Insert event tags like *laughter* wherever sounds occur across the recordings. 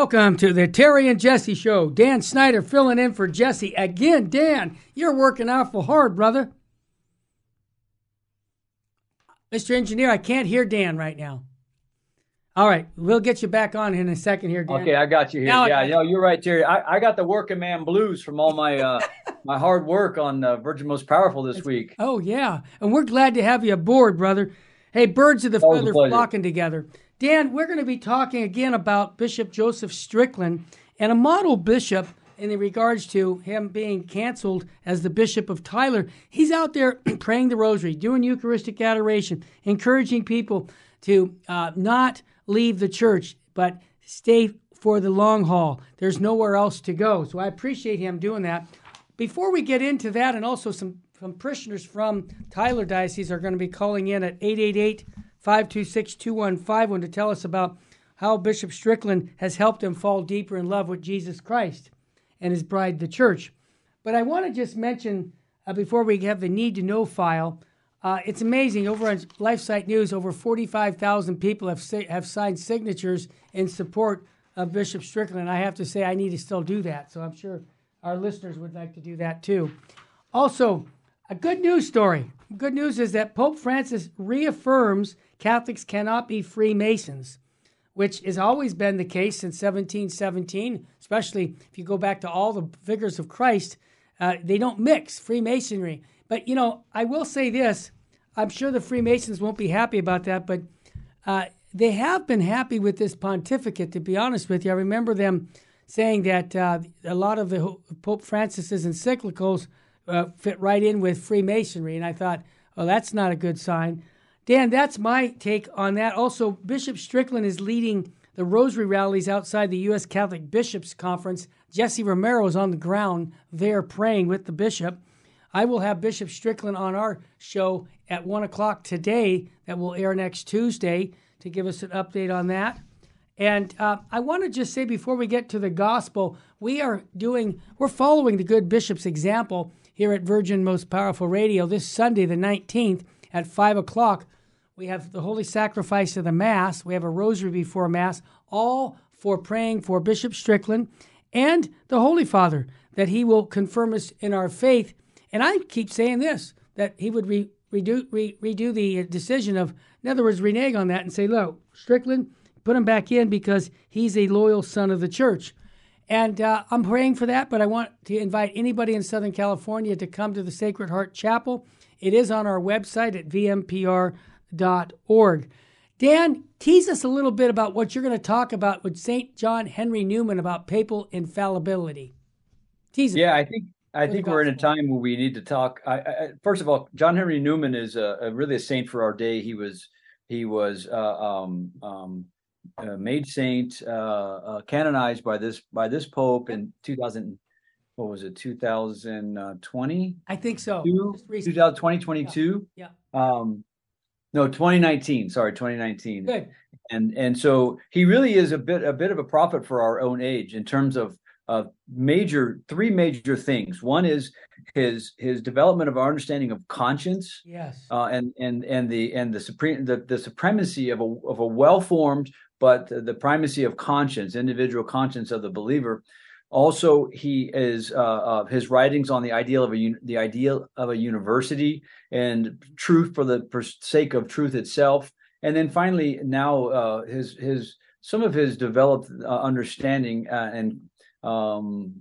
Welcome to the Terry and Jesse Show. Dan Schneider filling in for Jesse again. Dan, you're working awful hard, brother. Mr. Engineer, I can't hear Dan right now. All right, we'll get you back on in a second here, Dan. Okay, I got you here. Now yeah, got no, you're right, Terry. I, I got the working man blues from all my uh, *laughs* my hard work on uh, Virgin Most Powerful this week. Oh, yeah. And we're glad to have you aboard, brother. Hey, birds of the feather flocking together. Dan, we're going to be talking again about Bishop Joseph Strickland and a model bishop in regards to him being canceled as the Bishop of Tyler. He's out there *clears throat* praying the rosary, doing Eucharistic adoration, encouraging people to uh, not leave the church, but stay for the long haul. There's nowhere else to go. So I appreciate him doing that. Before we get into that, and also some, some parishioners from Tyler Diocese are going to be calling in at 888 526 2151 to tell us about how Bishop Strickland has helped him fall deeper in love with Jesus Christ and his bride, the church. But I want to just mention uh, before we have the need to know file, uh, it's amazing. Over on LifeSite News, over 45,000 people have, si- have signed signatures in support of Bishop Strickland. I have to say, I need to still do that. So I'm sure our listeners would like to do that too. Also, a good news story. Good news is that Pope Francis reaffirms Catholics cannot be Freemasons, which has always been the case since 1717, especially if you go back to all the figures of Christ. Uh, they don't mix Freemasonry. But, you know, I will say this I'm sure the Freemasons won't be happy about that, but uh, they have been happy with this pontificate, to be honest with you. I remember them saying that uh, a lot of the Pope Francis's encyclicals uh, fit right in with Freemasonry, and I thought, oh, that's not a good sign. Dan, that's my take on that. Also, Bishop Strickland is leading the rosary rallies outside the U.S. Catholic Bishops Conference. Jesse Romero is on the ground there praying with the bishop. I will have Bishop Strickland on our show at 1 o'clock today, that will air next Tuesday, to give us an update on that. And uh, I want to just say before we get to the gospel, we are doing, we're following the good bishop's example here at Virgin Most Powerful Radio this Sunday, the 19th, at 5 o'clock. We have the Holy Sacrifice of the Mass. We have a rosary before Mass, all for praying for Bishop Strickland and the Holy Father, that he will confirm us in our faith. And I keep saying this that he would re, redo, re, redo the decision of, in other words, renege on that and say, look, Strickland, put him back in because he's a loyal son of the church. And uh, I'm praying for that, but I want to invite anybody in Southern California to come to the Sacred Heart Chapel. It is on our website at vmpr.org. Dan, tease us a little bit about what you're going to talk about with St. John Henry Newman about papal infallibility. Tease it. Yeah, I think I think we're in a time where we need to talk. I, I, first of all, John Henry Newman is a, a really a saint for our day. He was he was uh, um, um, uh, made saint, uh, uh, canonized by this by this pope in 2000. What was it? 2020. I think so. Two- Just 2020, 22. Yeah. Um, no, 2019. Sorry, 2019. Good. and and so he really is a bit a bit of a prophet for our own age in terms of of major three major things. One is his his development of our understanding of conscience, Yes. uh, and and and the and the supreme the, the supremacy of a of a well formed but the primacy of conscience, individual conscience of the believer. Also, he is uh, uh, his writings on the ideal of a un- the ideal of a university and truth for the for sake of truth itself. And then finally, now uh, his his some of his developed uh, understanding uh, and um,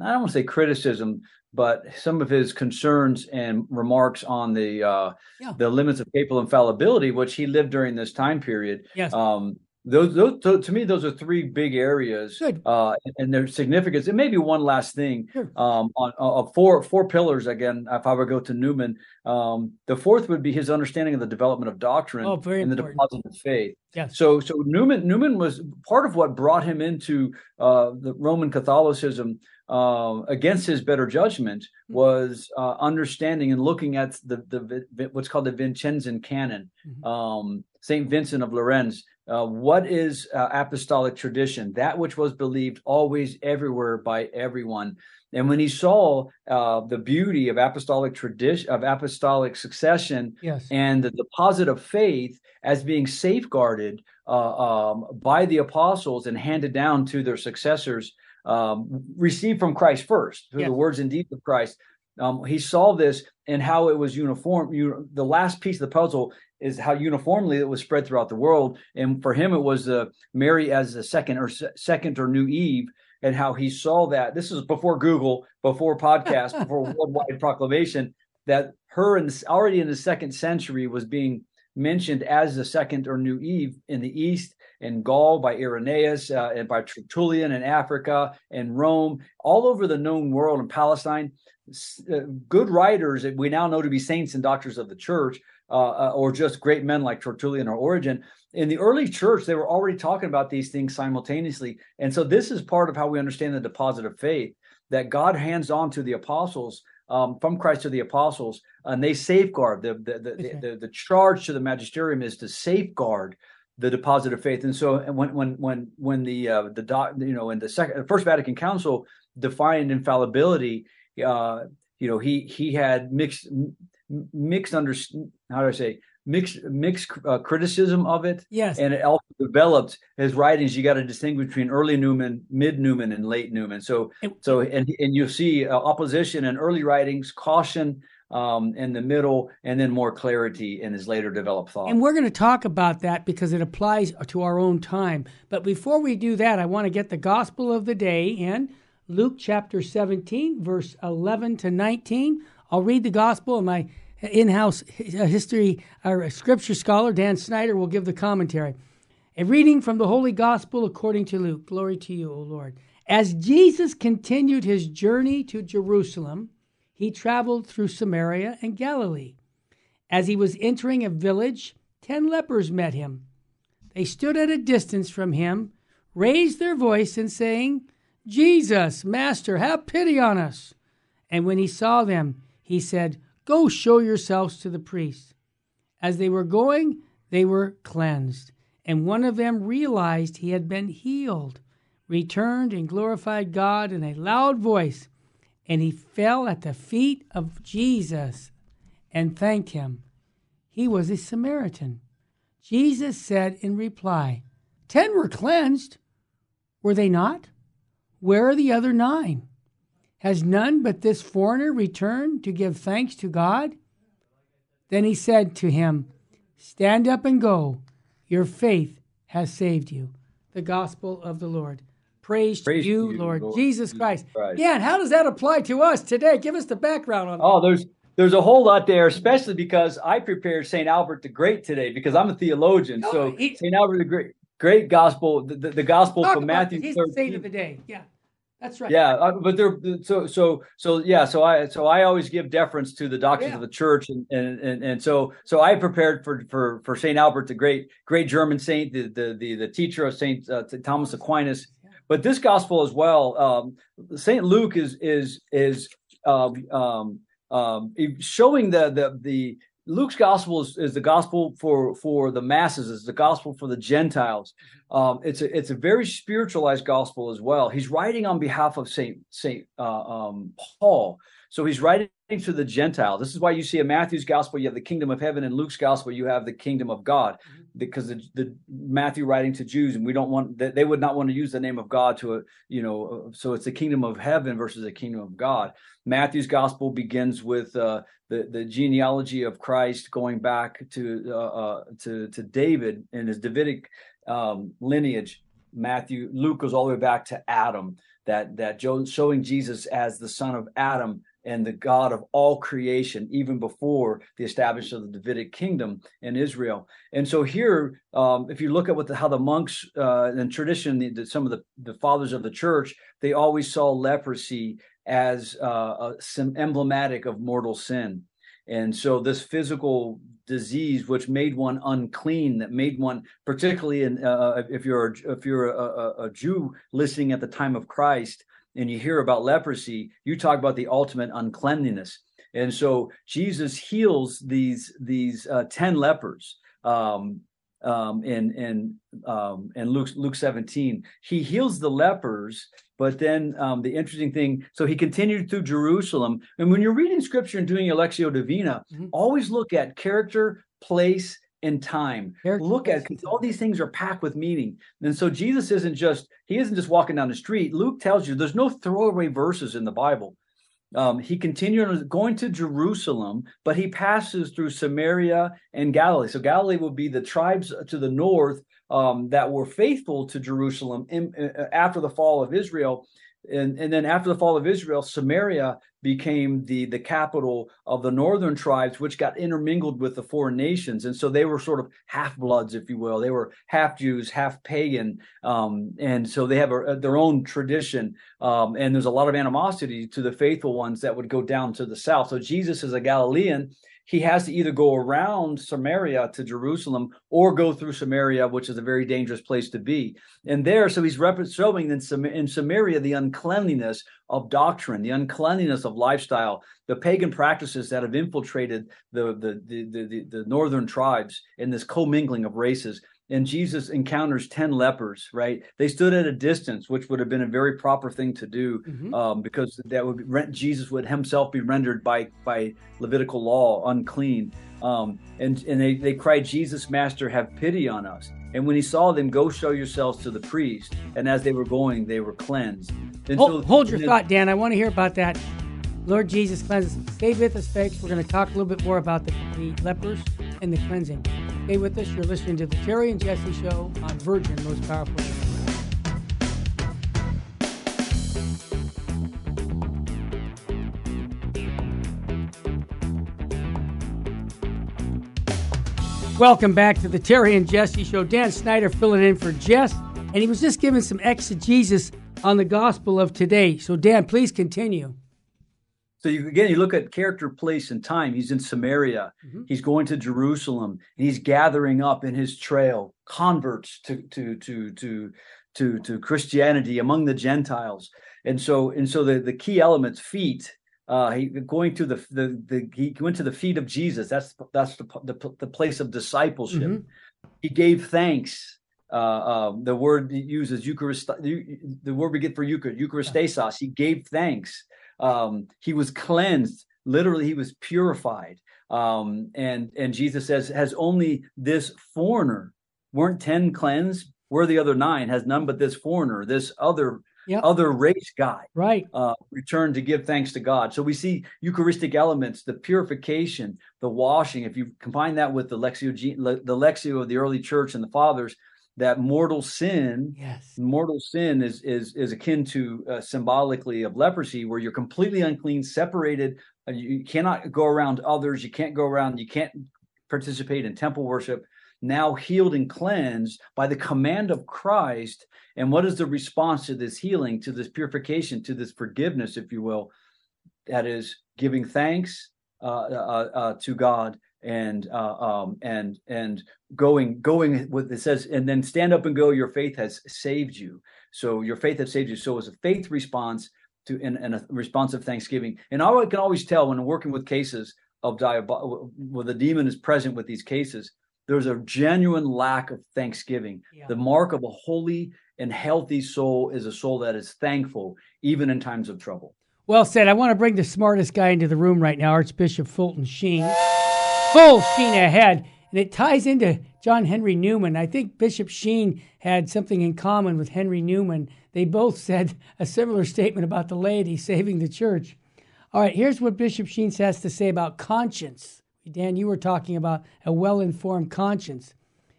I don't want to say criticism, but some of his concerns and remarks on the uh, Yeah. the limits of papal infallibility, which he lived during this time period. Yes. Um, those, those to, to me, those are three big areas, uh, and their significance. And maybe one last thing Sure. um, on uh, four four pillars. Again, if I were to go to Newman, um, the fourth would be his understanding of the development of doctrine Oh, and the deposit of faith. Yes. So so Newman Newman was part of what brought him into uh, the Roman Catholicism uh, against his better judgment Hmm. was uh, understanding and looking at the the what's called the Vincentian canon. Mhm. Um, Saint Vincent of Lerins uh, what is uh, apostolic tradition? That which was believed always, everywhere by everyone. And when he saw uh, the beauty of apostolic tradition, of apostolic succession, yes. and the deposit of faith as being safeguarded uh, um, by the apostles and handed down to their successors, um, received from Christ first, through yes. the words and deeds of Christ. Um, he saw this and how it was uniform. You, the last piece of the puzzle is how uniformly it was spread throughout the world. And for him, it was uh, Mary as the second or second or new Eve, and how he saw that. This is before Google, before podcast, *laughs* before worldwide proclamation. That her in this, already in the second century was being mentioned as the second or new Eve in the East, in Gaul by Irenaeus, uh, and by Tertullian in Africa, and Rome, all over the known world in Palestine. Uh, good writers that we now know to be saints and doctors of the church uh, uh, or just great men like Tertullian or Origen. In the early church, they were already talking about these things simultaneously. And so this is part of how we understand the deposit of faith that God hands on to the apostles um, from Christ to the apostles, and they safeguard the the, the, okay. the, the charge to the magisterium is to safeguard the deposit of faith. And so when when when when the uh, the doc, you know in the second first Vatican Council defined infallibility, uh, you know he he had mixed mixed under how do I say mixed mixed uh, criticism of it. Yes, and it also developed his writings. You got to distinguish between early Newman, mid Newman, and late Newman. So it, so and and you see uh, opposition in early writings, caution um, in the middle, and then more clarity in his later developed thought. And we're going to talk about that because it applies to our own time. But before we do that, I want to get the gospel of the day in Luke chapter 17, verse 11 to 19. I'll read the gospel, and my in house history or scripture scholar, Dan Schneider, will give the commentary. A reading from the Holy Gospel according to Luke. Glory to you, O Lord. As Jesus continued his journey to Jerusalem, he traveled through Samaria and Galilee. As he was entering a village, ten lepers met him. They stood at a distance from him, raised their voice, and saying, Jesus, Master, have pity on us. And when he saw them, he said, Go show yourselves to the priests. As they were going, they were cleansed. And one of them realized he had been healed, returned and glorified God in a loud voice, and he fell at the feet of Jesus and thanked him. He was a Samaritan. Jesus said in reply, Ten were cleansed. Were they not? Where are the other nine? Has none but this foreigner returned to give thanks to God? Then he said to him, Stand up and go. Your faith has saved you. The gospel of the Lord. Praise, Praise to you, you Lord, Lord, Jesus Christ. Christ. Yeah, and how does that apply to us today? Give us the background on that. Oh, there's there's a whole lot there, especially because I prepared St. Albert the Great today because I'm a theologian. Oh, so St. Albert the Great, great gospel, the, the, the gospel from Matthew. He's 13. the saint of the day. Yeah. That's right. Yeah, uh, but they're so so so yeah. So I so I always give deference to the doctors yeah. of the church, and, and and and so so I prepared for for for Saint Albert, the great great German saint, the the the, the teacher of Saint uh, Thomas Aquinas. But this gospel as well, um, Saint Luke is is is um, um, um, showing the the the Luke's gospel is, is, the gospel for for the masses. It's the gospel for the Gentiles. Um, it's a it's a very spiritualized gospel as well. He's writing on behalf of Saint Saint uh, um, Paul, so he's writing to the Gentiles. This is why you see in Matthew's gospel you have the kingdom of heaven, and Luke's gospel you have the kingdom of God, mm-hmm. because the, the, Matthew writing to Jews, and we don't want they would not want to use the name of God to a you know so it's the kingdom of heaven versus the kingdom of God. Matthew's gospel begins with uh, the the genealogy of Christ going back to uh, uh, to to David and his Davidic um, lineage. Matthew Luke goes all the way back to Adam. That that showing Jesus as the son of Adam and the God of all creation, even before the establishment of the Davidic kingdom in Israel. And so here, um, if you look at what the, how the monks uh, and tradition, the, the, some of the, the fathers of the church, they always saw leprosy as uh, emblematic of mortal sin. And so this physical disease, which made one unclean, that made one, particularly in, uh, uh if you're a, if you're a, a, a Jew listening at the time of Christ, and you hear about leprosy, you talk about the ultimate uncleanliness. And so Jesus heals these these uh, ten lepers. Um, um, in in um, in Luke Luke 17. He heals the lepers, but then um, the interesting thing, so he continued through Jerusalem. And when you're reading scripture and doing Lectio Divina, mm-hmm. always look at character, place, and time. Character, look at because all these things are packed with meaning. And so Jesus isn't just he isn't just walking down the street. Luke tells you there's no throwaway verses in the Bible. Um, he continued going to Jerusalem, but he passes through Samaria and Galilee. So Galilee will be the tribes to the north um, that were faithful to Jerusalem in, uh, after the fall of Israel and, and then after the fall of Israel, Samaria became the the capital of the northern tribes, which got intermingled with the foreign nations, and so they were sort of half bloods, if you will. They were half Jews, half pagan, um, and so they have a, their own tradition. Um, and there's a lot of animosity to the faithful ones that would go down to the south. So Jesus is a Galilean, he has to either go around Samaria to Jerusalem or go through Samaria, which is a very dangerous place to be. And there, so he's showing in, in Samaria the uncleanliness of doctrine, the uncleanliness of lifestyle, the pagan practices that have infiltrated the, the, the, the, the northern tribes in this commingling of races and Jesus encounters 10 lepers, right? They stood at a distance, which would have been a very proper thing to do mm-hmm. um, because that would be, Jesus would himself be rendered by, by Levitical law unclean. Um, and and they, they cried, Jesus, Master, have pity on us. And when he saw them, go show yourselves to the priest. And as they were going, they were cleansed. And hold, so, hold your thought, Dan. I want to hear about that. Lord Jesus cleanses. Stay with us, folks. We're going to talk a little bit more about the, the lepers and the cleansing. Stay with us. You're listening to the Terry and Jesse Show on Virgin Most Powerful. Welcome back to the Terry and Jesse Show. Dan Schneider filling in for Jess, and he was just giving some exegesis on the gospel of today. So, Dan, please continue. So you, again, you look at character, place, and time. He's in Samaria. Mm-hmm. He's going to Jerusalem, and he's gathering up in his trail converts to to to to to to Christianity among the Gentiles. And so and so the the key elements feet. Uh, he going to the, the the he went to the feet of Jesus. That's that's the the, the place of discipleship. Mm-hmm. He gave thanks. Uh, uh, the word uses Eucharist. The word we get for Eucharist, Eucharistesos. He gave thanks. Um, he was cleansed. Literally, he was purified. Um, and and Jesus says, has only this foreigner weren't ten cleansed? Where the other nine has none but this foreigner, this other Yep. other race guy right uh, returned to give thanks to god so we see eucharistic elements the purification the washing if you combine that with the lectio the lectio of the early church and the fathers that mortal sin yes. mortal sin is is is akin to uh, symbolically of leprosy where you're completely unclean separated you cannot go around others you can't go around you can't participate in temple worship now healed and cleansed by the command of Christ. And what is the response to this healing to this purification to this forgiveness if you will? That is giving thanks uh, uh, uh to God and uh, um, and and going going with it says and then stand up and go. Your faith has saved you. So your faith has saved you. So it's a faith response to and, and a response of thanksgiving. And i can always tell when i'm working with cases of diabol where the demon is present with these cases there's a genuine lack of thanksgiving. Yeah. the mark of a holy and healthy soul is a soul that is thankful even in times of trouble. Well said. I want to bring the smartest guy into the room right now. Archbishop fulton sheen full sheen ahead. And it ties into John Henry Newman. I think Bishop Sheen had something in common with Henry Newman. They both *laughs* said a similar statement about the laity saving the church. All right, here's what Bishop Sheen has to say about conscience. Dan, you were talking about a well informed conscience.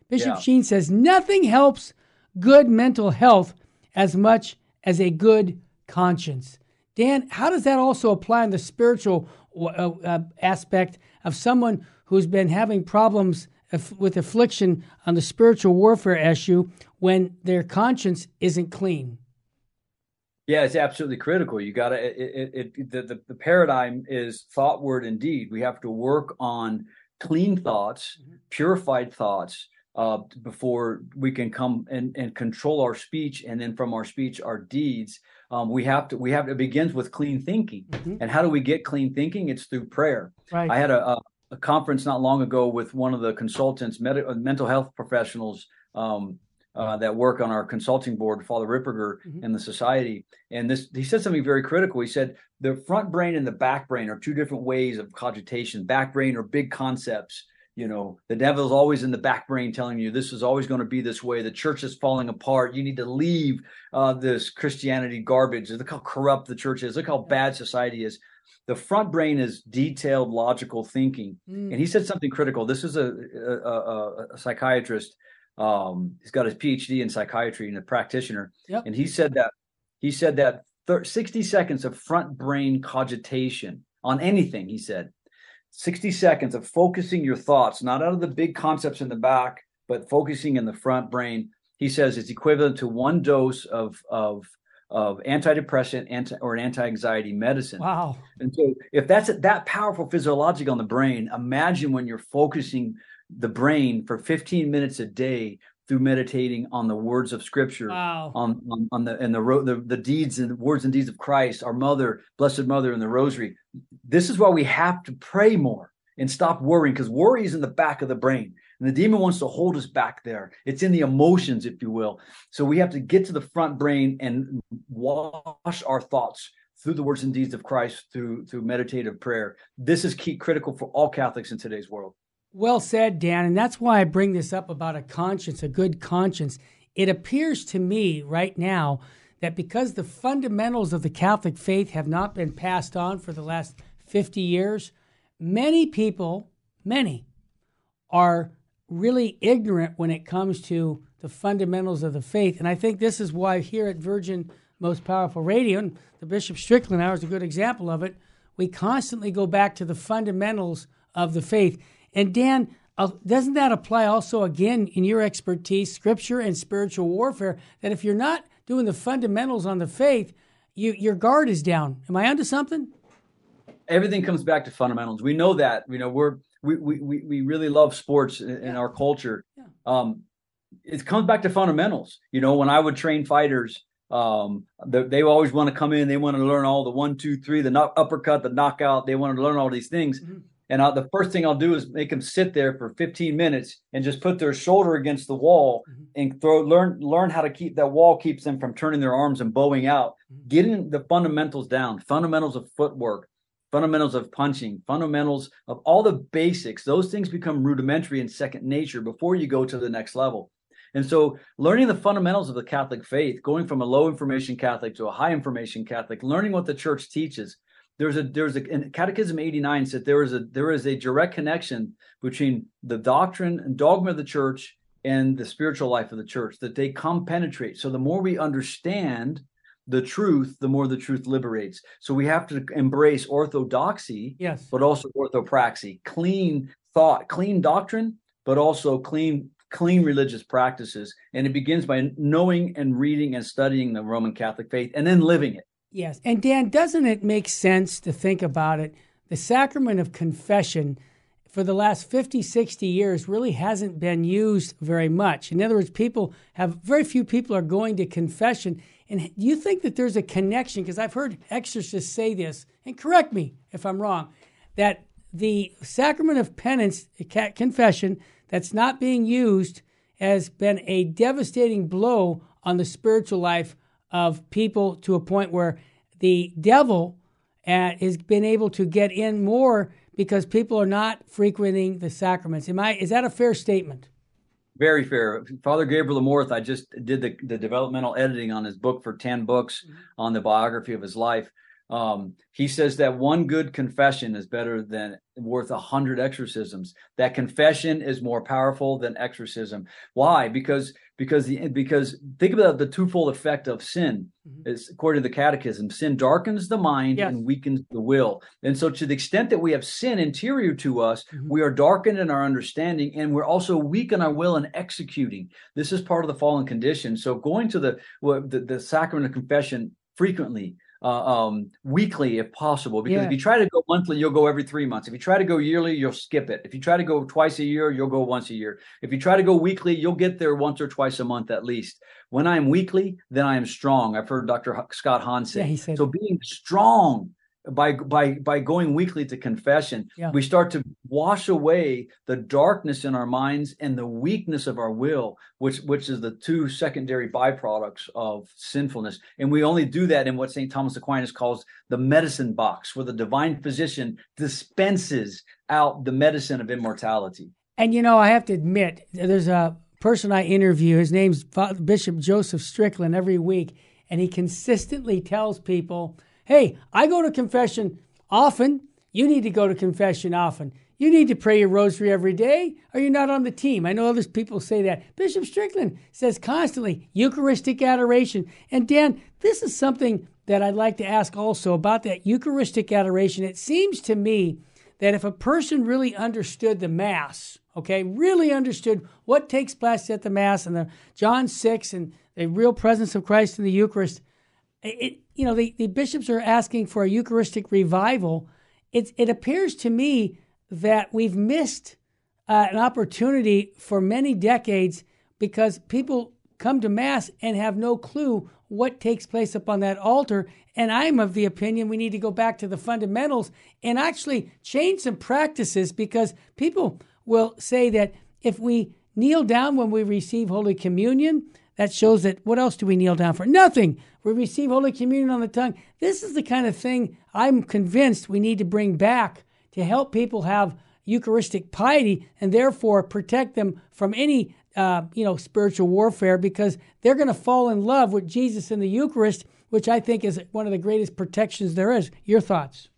Bishop yeah. Sheen says nothing helps good mental health as much as a good conscience. Dan, how does that also apply in the spiritual uh, uh, aspect of someone who's been having problems with affliction on the spiritual warfare issue when their conscience isn't clean. Yeah, it's absolutely critical. You got to it, it, it, the, the, the paradigm is thought, word, and deed. We have to work on clean thoughts, mm-hmm. purified thoughts uh, before we can come and, and control our speech, and then from our speech, our deeds. Um, we have to we have to, it begins with clean thinking. Mm-hmm. And how do we get clean thinking? It's through prayer. Right. I had a, a a conference not long ago with one of the consultants, med- uh, mental health professionals um, uh, that work on our consulting board, Father Ripperger, mm-hmm. and the society. And this, he said something very critical. He said the front brain and the back brain are two different ways of cogitation. Back brain are big concepts. You know, the devil's always in the back brain telling you this is always going to be this way. The church is falling apart. You need to leave uh, this Christianity garbage. Look how corrupt the church is. Look how bad society is the front brain is detailed logical thinking mm. and he said something critical this is a, a, a, psychiatrist um, he's got his phd in psychiatry and a practitioner yep. and he said that he said that 60 seconds of front brain cogitation on anything he said 60 seconds of focusing your thoughts not out of the big concepts in the back but focusing in the front brain he says it's equivalent to one dose of of of antidepressant anti, or an anti-anxiety medicine. Wow. And so if that's that powerful physiologic on the brain, imagine when you're focusing the brain for 15 minutes a day through meditating on the words of scripture wow. on, on, on the and the, the the deeds and words and deeds of Christ, our mother, blessed mother in the rosary. This is why we have to pray more and stop worrying because worry is in the back of the brain. And the demon wants to hold us back there. It's in the emotions, if you will. So we have to get to the front brain and wash our thoughts through the words and deeds of Christ through through meditative prayer. This is key critical for all Catholics in today's world. Well said, Dan, and that's why I bring this up about a conscience, a good conscience. It appears to me right now that because the fundamentals of the Catholic faith have not been passed on for the last 50 years, many people, many are really ignorant when it comes to the fundamentals of the faith. And I think this is why here at Virgin Most Powerful Radio, and the Bishop Strickland hour is a good example of it, we constantly go back to the fundamentals of the faith. And Dan, uh, doesn't that apply also again in your expertise, scripture and spiritual warfare, that if you're not doing the fundamentals on the faith, you, your guard is down? Am I onto something? Everything comes back to fundamentals. We know that. You know, we're we we we really love sports in, in our culture. Yeah. Um, it comes back to fundamentals. You know, when I would train fighters, um, the, they always want to come in. They want to learn all the one, two, three, the knock, uppercut, the knockout. They want to learn all these things. Mm-hmm. And I, the first thing I'll do is make them sit there for 15 minutes and just put their shoulder against the wall mm-hmm. and throw learn learn how to keep that wall keeps them from turning their arms and bowing out. Mm-hmm. Getting the fundamentals down, fundamentals of footwork, fundamentals of punching, fundamentals of all the basics. Those things become rudimentary and second nature before you go to the next level. And so, learning the fundamentals of the Catholic faith, going from a low information Catholic to a high information Catholic, learning what the church teaches. There's a there's a Catechism 89 said there is a there is a direct connection between the doctrine and dogma of the church and the spiritual life of the church that they come penetrate. So the more we understand the truth, the more the truth liberates. So we have to embrace orthodoxy, yes, but also orthopraxy, clean thought, clean doctrine, but also clean clean religious practices. And it begins by knowing and reading and studying the Roman Catholic faith and then living it. Yes. And Dan, doesn't it make sense to think about it? The sacrament of confession for the last 50, 60 years really hasn't been used very much. In other words, people have very few people are going to confession. And do you think that there's a connection? Because I've heard exorcists say this, and correct me if I'm wrong, that the sacrament of penance, confession, that's not being used has been a devastating blow on the spiritual life of people to a point where the devil uh, has been able to get in more because people are not frequenting the sacraments. Am I? Is that a fair statement? Very fair. Father Gabriel Amorth, I just did the, the developmental editing on his book for 10 books mm-hmm. on the biography of his life. Um, he says that one good confession is better than worth a hundred exorcisms. That confession is more powerful than exorcism. Why? Because because the because think about the twofold effect of sin. Mm-hmm. Is according to the Catechism, sin darkens the mind yes. and weakens the will. And so, to the extent that we have sin interior to us, mm-hmm. we are darkened in our understanding, and we're also weak in our will in executing. This is part of the fallen condition. So, going to the well, the, the sacrament of confession frequently uh, um, weekly if possible. Because yeah. if you try to go monthly, you'll go every three months. If you try to go yearly, you'll skip it. If you try to go twice a year, you'll go once a year. If you try to go weekly, you'll get there once or twice a month at least. When I am weekly, then I am strong. I've heard Dr. Scott Hahn say. Yeah, he said. So being strong by by by going weekly to confession Yeah. we start to wash away the darkness in our minds and the weakness of our will which which is the two secondary byproducts of sinfulness and we only do that in what st thomas aquinas calls the medicine box where the divine physician dispenses out the medicine of immortality And you know, I have to admit, there's a person I interview. His name's Bishop Joseph Strickland every week, and he consistently tells people, "Hey, I go to confession often. You need to go to confession often. You need to pray your rosary every day, or you're not on the team." I know other people say that. Bishop Strickland says constantly Eucharistic adoration. And Dan, this is something that I'd like to ask also about that Eucharistic adoration. It seems to me that if a person really understood the Mass, okay, really understood what takes place at the Mass and the John 6 and the real presence of Christ in the Eucharist, it, you know, the, the bishops are asking for a Eucharistic revival. It, it appears to me that we've missed uh, an opportunity for many decades because people come to Mass and have no clue what takes place upon that altar. And I'm of the opinion we need to go back to the fundamentals and actually change some practices because people will say that if we kneel down when we receive Holy Communion, that shows that what else do we kneel down for? Nothing. We receive Holy Communion on the tongue. This is the kind of thing I'm convinced we need to bring back to help people have Eucharistic piety and therefore protect them from any uh, you know spiritual warfare because they're going to fall in love with Jesus in the Eucharist, which I think is one of the greatest protections there is. Your thoughts?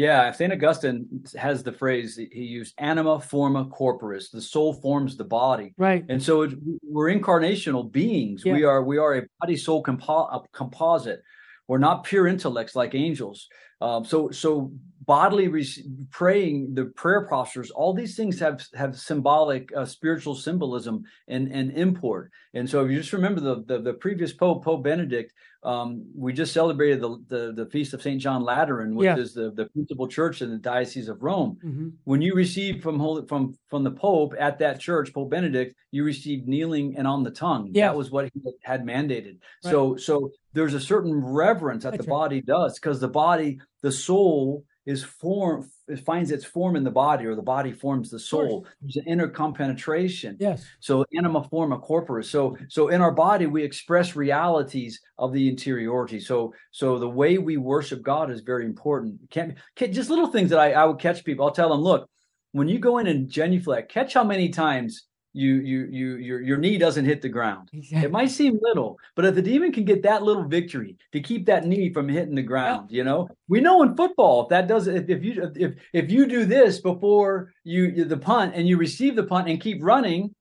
Yeah, St. Augustine has the phrase he used anima forma corporis, the soul forms the body. Right. And so it, we're incarnational beings. Yeah. We are we are a body soul compo- a composite. We're not pure intellects like angels. Um, so so bodily re- praying, the prayer postures, all these things have have symbolic uh, spiritual symbolism and, and import. And so if you just remember the the, the previous Pope, Pope Benedict, um, we just celebrated the, the the feast of Saint John Lateran, which Yeah. is the the principal church in the diocese of Rome hmm when you receive from holy from from the pope at that church pope benedict you received kneeling and on the tongue Yeah. that was what he had mandated so so there's a certain reverence that That's the right. body does because the body the soul is form it finds its form in the body or the body forms the soul there's an inner compenetration Yes. so anima forma corporis. So so in our body we express realities of the interiority. So so the way we worship God is very important. Can't, can just little things that I, I would catch people. I'll tell them, look, when you go in and genuflect, catch how many times you you you your your knee doesn't hit the ground. Exactly. It might seem little, but if the demon can get that little victory to keep that knee from hitting the ground, you know, we know in football if that does if, if you if if you do this before you the punt and you receive the punt and keep running,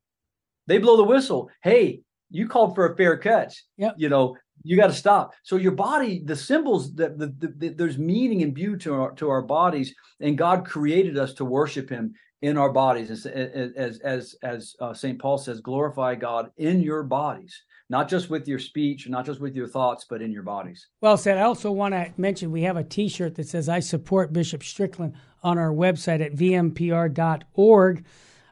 they blow the whistle. Hey, you called for a fair catch. Yep. You know, you got to stop. So your body, the symbols that the, the, the- there's meaning and beauty to our to our bodies, and God created us to worship Him in our bodies, as as as as uh, Saint Paul says, glorify God in your bodies, not just with your speech, not just with your thoughts, but in your bodies. Well said. I also want to mention we have a t shirt that says, I support Bishop Strickland on our website at vmpr.org.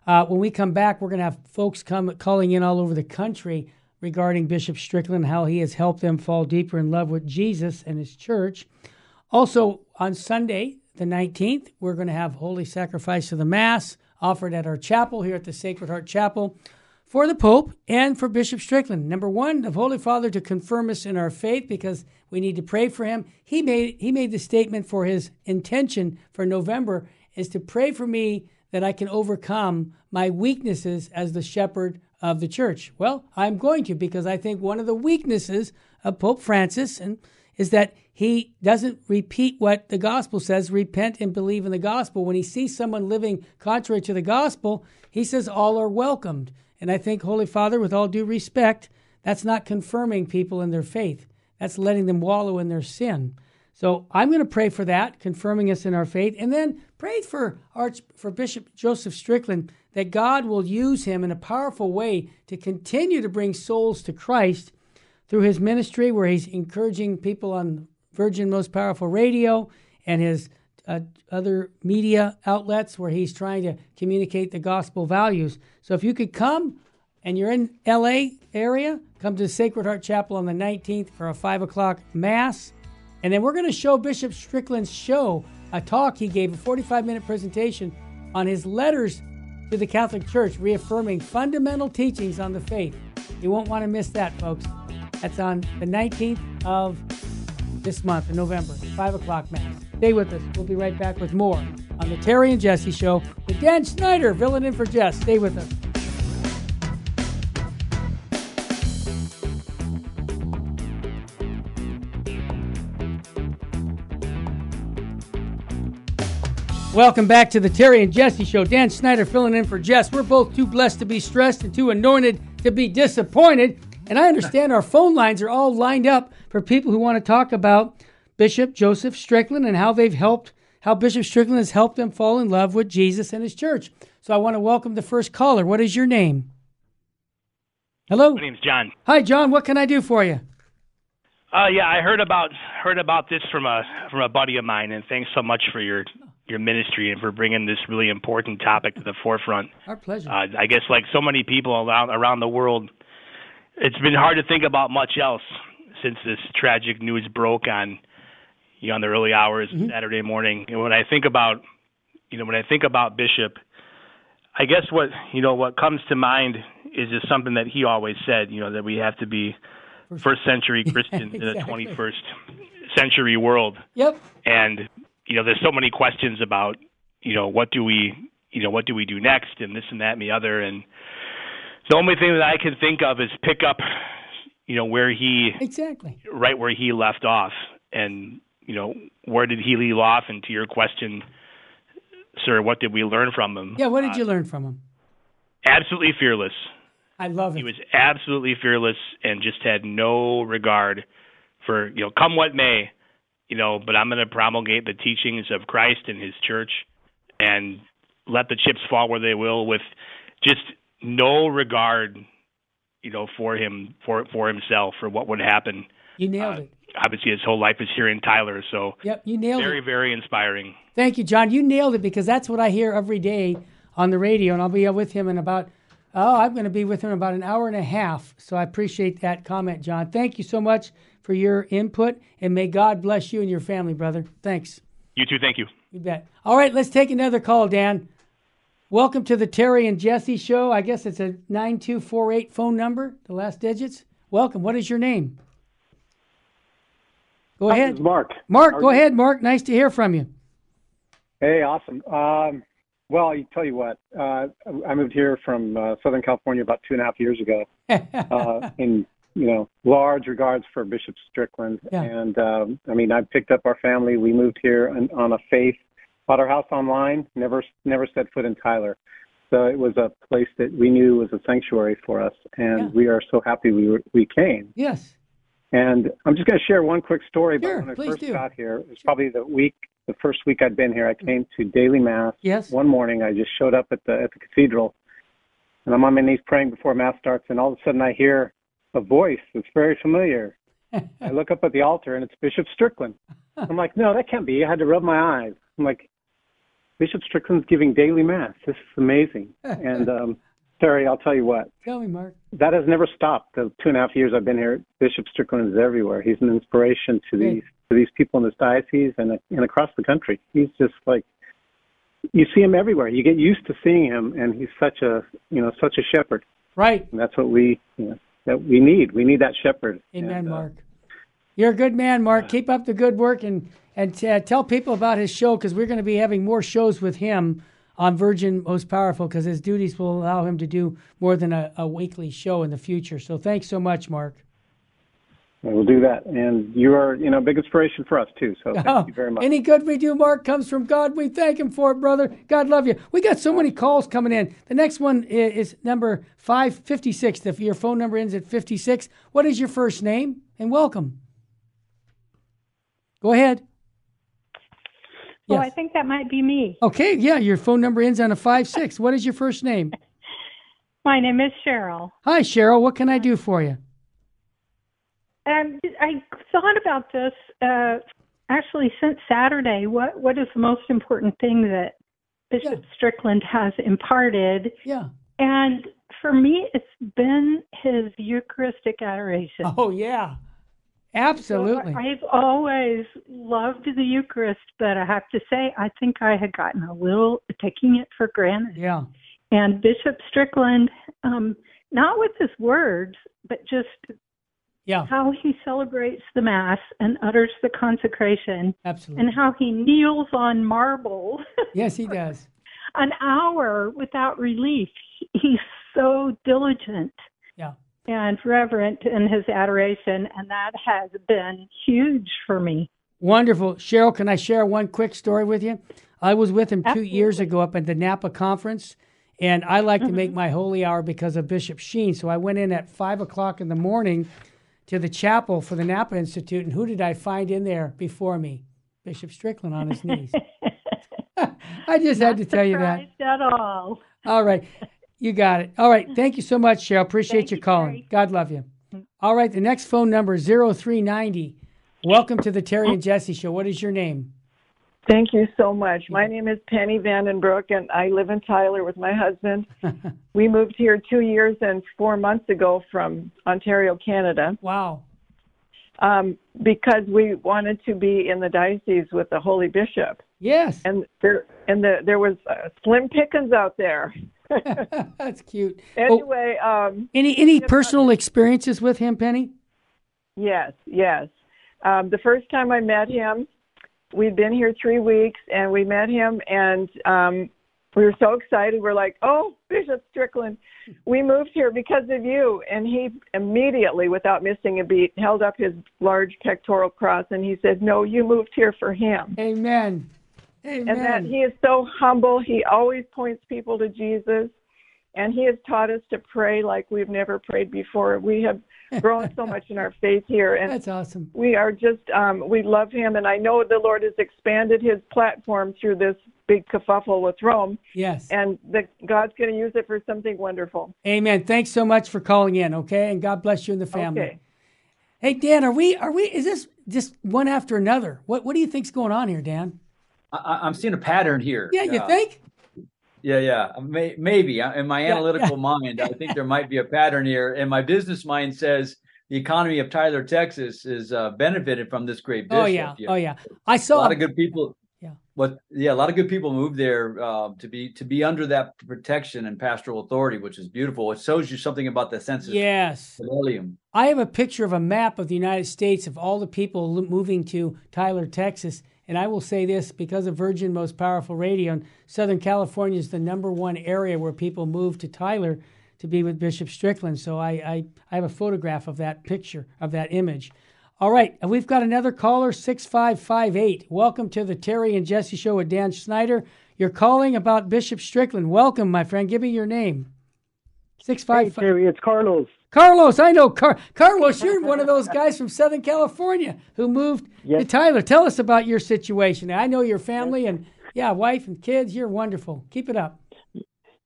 Uh, when we come back, we're going to have folks come calling in all over the country regarding Bishop Strickland, how he has helped them fall deeper in love with Jesus and his church. Also, on Sunday, the 19th, we're going to have Holy Sacrifice of the Mass offered at our chapel here at the Sacred Heart Chapel for the Pope and for Bishop Strickland. Number one, the Holy Father to confirm us in our faith because we need to pray for him. He made he made the statement for his intention for November is to pray for me that I can overcome my weaknesses as the shepherd of the church. Well, I'm going to because I think one of the weaknesses of Pope Francis and is that he doesn't repeat what the gospel says. Repent and believe in the gospel. When he sees someone living contrary to the gospel he says all are welcomed. And i think holy father with all due respect that's not confirming people in their faith. That's letting them wallow in their sin. So i'm going to pray for that confirming us in our faith and then pray for arch for bishop joseph strickland that god will use him in a powerful way to continue to bring souls to christ through his ministry, where he's encouraging people on Virgin Most Powerful Radio and his uh, other media outlets, where he's trying to communicate the gospel values. So if you could come and you're in LA area, come to Sacred Heart Chapel on the 19th for a 5 o'clock Mass. And then we're going to show Bishop Strickland's show, a talk he gave, a 45 minute presentation on his letters to the Catholic Church, reaffirming fundamental teachings on the faith. You won't want to miss that, folks. That's on the 19th of this month, in November, 5 o'clock Mass. Stay with us. We'll be right back with more on the Terry and Jesse Show with Dan Schneider, filling in for Jess. Stay with us. Welcome back to the Terry and Jesse Show. Dan Schneider filling in for Jess. We're both too blessed to be stressed and too anointed to be disappointed. And I understand our phone lines are all lined up for people who want to talk about Bishop Joseph Strickland and how they've helped, how Bishop Strickland has helped them fall in love with Jesus and his church. So I want to welcome the first caller. What is your name? Hello. My name's John. Hi, John. What can I do for you? Uh, yeah, I heard about heard about this from a from a buddy of mine, and thanks so much for your your ministry and for bringing this really important topic to the forefront. Our pleasure. Uh, I guess like so many people around around the world, it's been hard to think about much else since this tragic news broke on you know in the early hours Mm-hmm. Saturday morning. And when I think about you know when I think about Bishop, I guess what you know what comes to mind is just something that he always said. You know that we have to be first century *laughs* Christians in a 21st century world Yep. and you know there's so many questions about you know what do we you know what do we do next and this and that and the other and the only thing that I can think of is pick up you know where he Exactly. right where he left off and you know where did he leave off and to your question sir what did we learn from him Yeah. What did Uh, you learn from him? absolutely fearless I love it. he was absolutely fearless and just had no regard for you know come what may you know but i'm going to promulgate the teachings of christ and his church and let the chips fall where they will with just no regard you know for him for for himself for what would happen you nailed uh, it. obviously his whole life is here in tyler so Yep. You nailed very it. very very inspiring Thank you, John. You nailed it because that's what I hear every day on the radio, and I'll be with him in about oh, I'm going to be with him in about an hour and a half. So I appreciate that comment, John. Thank you so much for your input, and may God bless you and your family, brother. Thanks. you too thank you You bet. All right, let's take another call, Dan. Welcome to the Terry and Jesse show. I guess it's a 9248 phone number, the last digits. Welcome. What is your name? Go ahead. Mark. Mark, go you? ahead, Mark. Nice to hear from you. Hey, awesome. Um, well, I tell you what, uh, I moved here from uh, Southern California about two and a half years ago. *laughs* Uh, in you know large regards for Bishop Strickland, Yeah. and um, I mean I picked up our family. We moved here on, on a faith. Bought our house online. Never never set foot in Tyler. So it was a place that we knew was a sanctuary for us, and Yeah. we are so happy we were, we came. yes. And I'm just going to share one quick story Sure, about when I first do. got here. It was probably the week, the first week I'd been here. I came to daily mass. Yes. One morning, I just showed up at the at the cathedral, and I'm on my knees praying before mass starts, and all of a sudden I hear a voice that's very familiar. *laughs* I look up at the altar, and it's Bishop Strickland. I'm like, no, that can't be. I had to rub my eyes. I'm like, Bishop Strickland's giving daily mass. This is amazing. *laughs* and um, Terry, I'll tell you what Tell me, Mark. that has never stopped. The two and a half years I've been here, Bishop Strickland is everywhere. He's an inspiration to Great. these to these people in this diocese and and across the country. He's just like you see him everywhere. You get used to seeing him, and he's such a you know such a shepherd, Right. and that's what we you know, that we need. We need that shepherd. Amen, And, uh, Mark. You're a good man, Mark. Keep up the good work and and uh, tell people about his show because we're going to be having more shows with him on Virgin Most Powerful because his duties will allow him to do more than a, a weekly show in the future. So thanks so much, Mark. we'll do that. And you are you know a big inspiration for us too. So thank Oh, you very *laughs* much. Any good we do, Mark, comes from God. We thank Him for it, brother. God love you. We got so many calls coming in. The next one i- is number 556. If your phone number ends at 56, what is your first name? And welcome. Go ahead. Yes. I think that might be me. Okay, yeah, your phone number ends on a five six. What is your first name? *laughs* My name is Cheryl. Hi, Cheryl. What can I do for you? Um, I thought about this uh, actually since Saturday. What what is the most important thing that Bishop Strickland has imparted? Yeah. And for me, it's been his Eucharistic adoration. Oh, yeah. Absolutely. So I've always loved the Eucharist, but I have to say, I think I had gotten a little taking it for granted. Yeah. And Bishop Strickland, um, not with his words, but just Yeah. how he celebrates the Mass and utters the consecration, Absolutely. and how he kneels on marble *laughs* Yes, he does. an hour without relief. He's so diligent Yeah. And reverent in his adoration, and that has been huge for me. Wonderful. Cheryl, can I share one quick story with you? I was with him two Absolutely. years ago up at the Napa conference, and I like to Mm-hmm. make my holy hour because of Bishop Sheen. So I went in at five o'clock in the morning to the chapel for the Napa Institute, and who did I find in there before me? Bishop Strickland on his knees. *laughs* *laughs* I just had to tell you that. At all. All right. You got it. All right. Thank you so much, Cheryl. Appreciate Thank you you, calling. Terry. God love you. All right. The next phone number is 0390. Welcome to the Terry and Jesse Show. What is your name? Thank you so much. My name is Penny Vandenbroek, and I live in Tyler with my husband. *laughs* we moved here two years and four months ago from Ontario, Canada, Wow. um, because we wanted to be in the diocese with the Holy Bishop. Yes. And there, and the, there was uh, slim pickings out there. *laughs* That's cute. Oh, Anyway, um, any any personal experiences with him, Penny? Yes, yes. Um, the first time I met him, we'd been here three weeks, and we met him, and um, we were so excited. We're like, "Oh, Bishop Strickland, we moved here because of you!" And he immediately, without missing a beat, held up his large pectoral cross, and he said, "No, you moved here for him." Amen. Amen. And that he is so humble. He always points people to Jesus. And he has taught us to pray like we've never prayed before. We have grown so *laughs* much in our faith here. And That's awesome. we are just um we love him and i know the lord has expanded his platform through this big kerfuffle with rome Yes. and that god's going to use it for something wonderful Amen. Thanks so much for calling in, okay? And God bless you and the family. okay Hey Dan, are we are we is this just one after another? What what do you think's going on here, Dan? I, I'm seeing a pattern here. Yeah, you Uh, think? Yeah, yeah, May, maybe in my Yeah, analytical mind, I think *laughs* there might be a pattern here, and my business mind says the economy of Tyler, Texas, is uh, benefited from this great bishop. Oh yeah. You know, Oh yeah. I saw a lot of good people. Yeah. What? Yeah, a lot of good people moved there uh, to be to be under that protection and pastoral authority, which is beautiful. It shows you something about the sensus Yes. fidelium. I have a picture of a map of the United States of all the people moving to Tyler, Texas. And I will say this because of Virgin Most Powerful Radio, Southern California is the number one area where people move to Tyler to be with Bishop Strickland. So I, I, I have a photograph of that picture, of that image. All right, we've got another caller, 6558. Welcome to the Terry and Jesse Show with Dan Schneider. You're calling about Bishop Strickland. Welcome, my friend. Give me your name. Hey, 655. Terry, it's Carlos. Carlos, I know Car- Carlos. *laughs* You're one of those guys from Southern California who moved to Tyler. Tell us about your situation. I know your family and yeah, wife and kids. You're wonderful. Keep it up.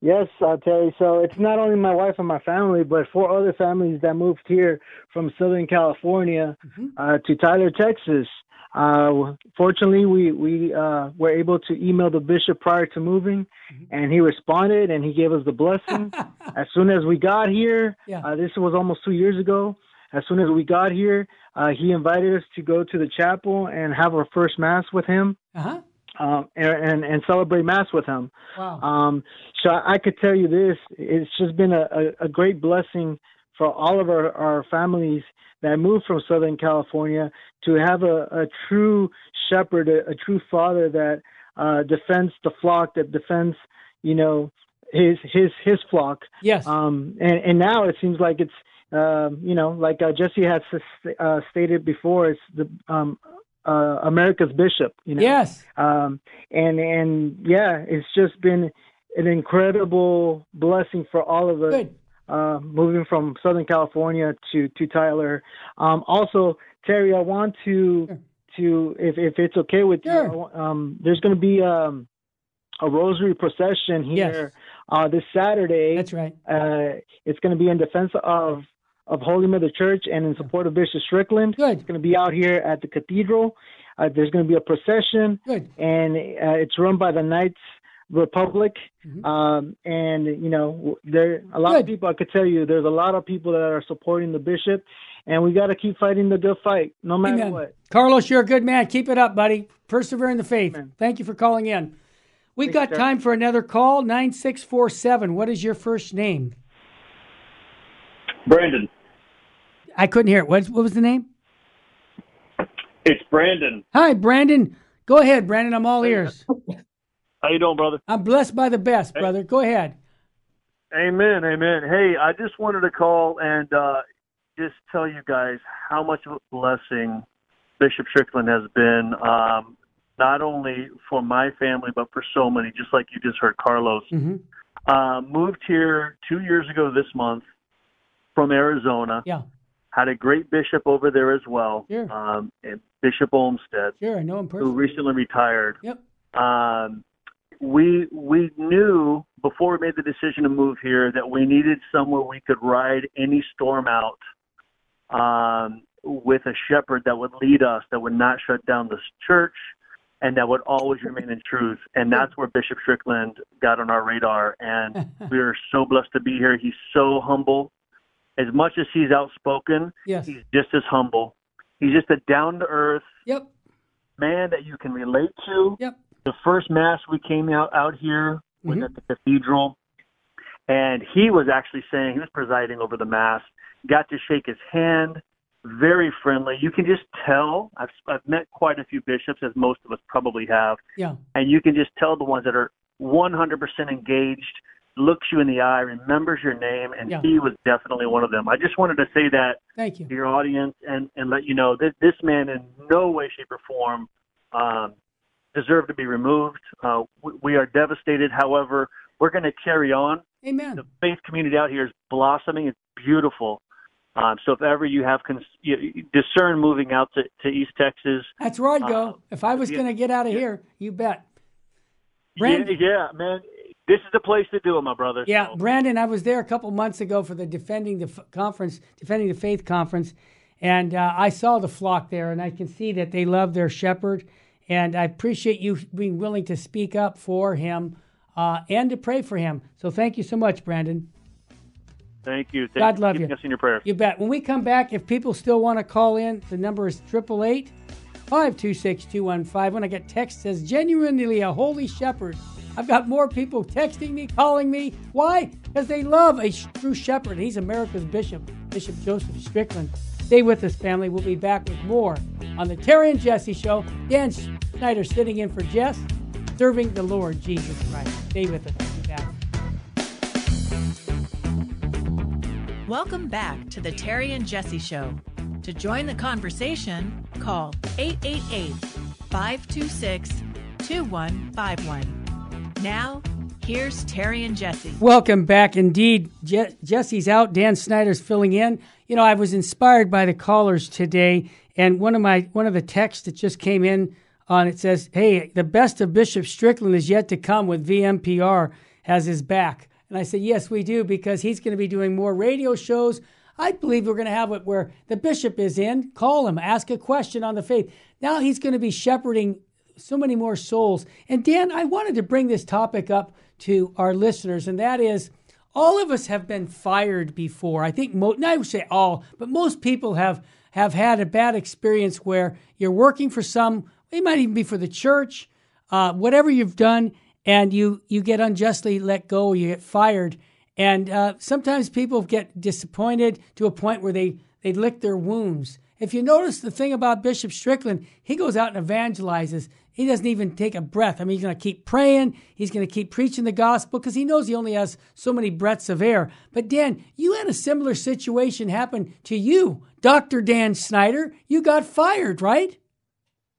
Yes, I'll tell you. So it's not only my wife and my family, but four other families that moved here from Southern California uh, to Tyler, Texas. Uh, fortunately, we we uh, were able to email the bishop prior to moving, and he responded and he gave us the blessing. *laughs* as soon as we got here, Yeah. uh, this was almost two years ago. As soon as we got here, uh, he invited us to go to the chapel and have our first mass with him, Uh huh. um, and, and and celebrate mass with him. Wow. Um, so I, I could tell you this: it's just been a, a, a great blessing for all of our, our families that moved from Southern California to have a, a true shepherd, a, a true father that uh, defends the flock, that defends, you know, his his his flock. yes. Um, and and now it seems like it's, um, you know, like uh, Jesse has uh, stated before, it's the um, uh, America's bishop. You know yes. um, and and yeah, it's just been an incredible blessing for all of us Good. Uh, moving from Southern California to to Tyler. Um, also, Terry, I want to Sure. to if if it's okay with Sure. you, um, there's going to be um, a rosary procession Yes. here uh, this Saturday. That's right. Uh, it's going to be in defense of of Holy Mother Church and in support of Bishop Strickland. Good. It's going to be out here at the cathedral. Uh, there's going to be a procession Good. and uh, it's run by the Knights republic. Mm-hmm. Um, and you know, there a lot Good. of people. I could tell you, there's a lot of people that are supporting the bishop, and we got to keep fighting the good fight, no matter Amen. what. Carlos, you're a good man. Keep it up, buddy. Persevere in the faith. Amen. Thank you for calling in. We've Thanks, got time for another call. Nine six four seven. What is your first name? Brandon. I couldn't hear it. What, what was the name? It's Brandon. Hi, Brandon. Go ahead, Brandon. I'm all ears. How you doing, brother? I'm blessed by the best, brother. Go ahead. Amen, amen. Hey, I just wanted to call and uh, just tell you guys how much of a blessing Bishop Strickland has been, um, not only for my family, but for so many, just like you just heard Carlos. Mm-hmm. Uh, moved here two years ago this month from Arizona. Yeah. Had a great bishop over there as well. Sure. Um, Bishop Olmsted. Sure, I know him personally. Who recently retired. Yep. Um, we we knew before we made the decision to move here that we needed somewhere we could ride any storm out um, with a shepherd that would lead us, that would not shut down the church, and that would always remain in truth. And that's where Bishop Strickland got on our radar. And *laughs* we are so blessed to be here. He's so humble. As much as he's outspoken, yes. he's just as humble. He's just a down to earth yep. man that you can relate to. Yep the first mass we came out out here was mm-hmm. at the cathedral, and he was actually saying he was presiding over the mass. Got to shake his hand, very friendly. You can just tell. I've I've met quite a few bishops, as most of us probably have. Yeah. And you can just tell the ones that are 100% engaged, looks you in the eye, remembers your name, and yeah. he was definitely one of them. I just wanted to say that Thank you. to your audience and and let you know that this man in no way, shape, or form um, deserve to be removed. Uh, we, we, are devastated. However, we're going to carry on. Amen. The faith community out here is blossoming. It's beautiful. Um, so if ever you have cons- you, discern moving out to, to East Texas, that's where I'd go. Uh, if I was yeah, going to get out of yeah. here, you bet. Brandon, yeah, yeah, man. This is the place to do it, my brother. Yeah, so. Brandon, I was there a couple months ago for the defending the F- conference, defending the faith conference, and uh, I saw the flock there, and I can see that they love their shepherd and I appreciate you being willing to speak up for him uh, and to pray for him. So thank you so much, Brandon. Thank you. Thank God love you. Us in your prayers. You bet. When we come back, if people still want to call in, the number is 888 526 215. When I get text says, genuinely a holy shepherd. I've got more people texting me, calling me. Why? Because they love a true shepherd. He's America's bishop, Bishop Joseph Strickland. Stay with us, family. We'll be back with more on the Terry and Jesse Show. Dan Schneider sitting in for Jess, serving the Lord Jesus Christ. Stay with us. We'll be back. Welcome back to the Terry and Jesse Show. To join the conversation, call 888 526 2151. Now, here's Terry and Jesse. Welcome back. Indeed, Je- Jesse's out. Dan Schneider's filling in you know, I was inspired by the callers today, and one of my one of the texts that just came in on it says, "Hey, the best of Bishop Strickland is yet to come with VMPR has his back." And I said, "Yes, we do, because he's going to be doing more radio shows." I believe we're going to have it where the bishop is in. Call him, ask a question on the faith. Now he's going to be shepherding so many more souls. And Dan, I wanted to bring this topic up to our listeners, and that is all of us have been fired before. I think most, I would say all, but most people have have had a bad experience where you're working for some. It might even be for the church, uh, whatever you've done, and you you get unjustly let go, you get fired, and uh, sometimes people get disappointed to a point where they they lick their wounds. If you notice the thing about Bishop Strickland, he goes out and evangelizes. He doesn't even take a breath. I mean, he's going to keep praying. He's going to keep preaching the gospel because he knows he only has so many breaths of air. But Dan, you had a similar situation happen to you, Dr. Dan Schneider. You got fired, right?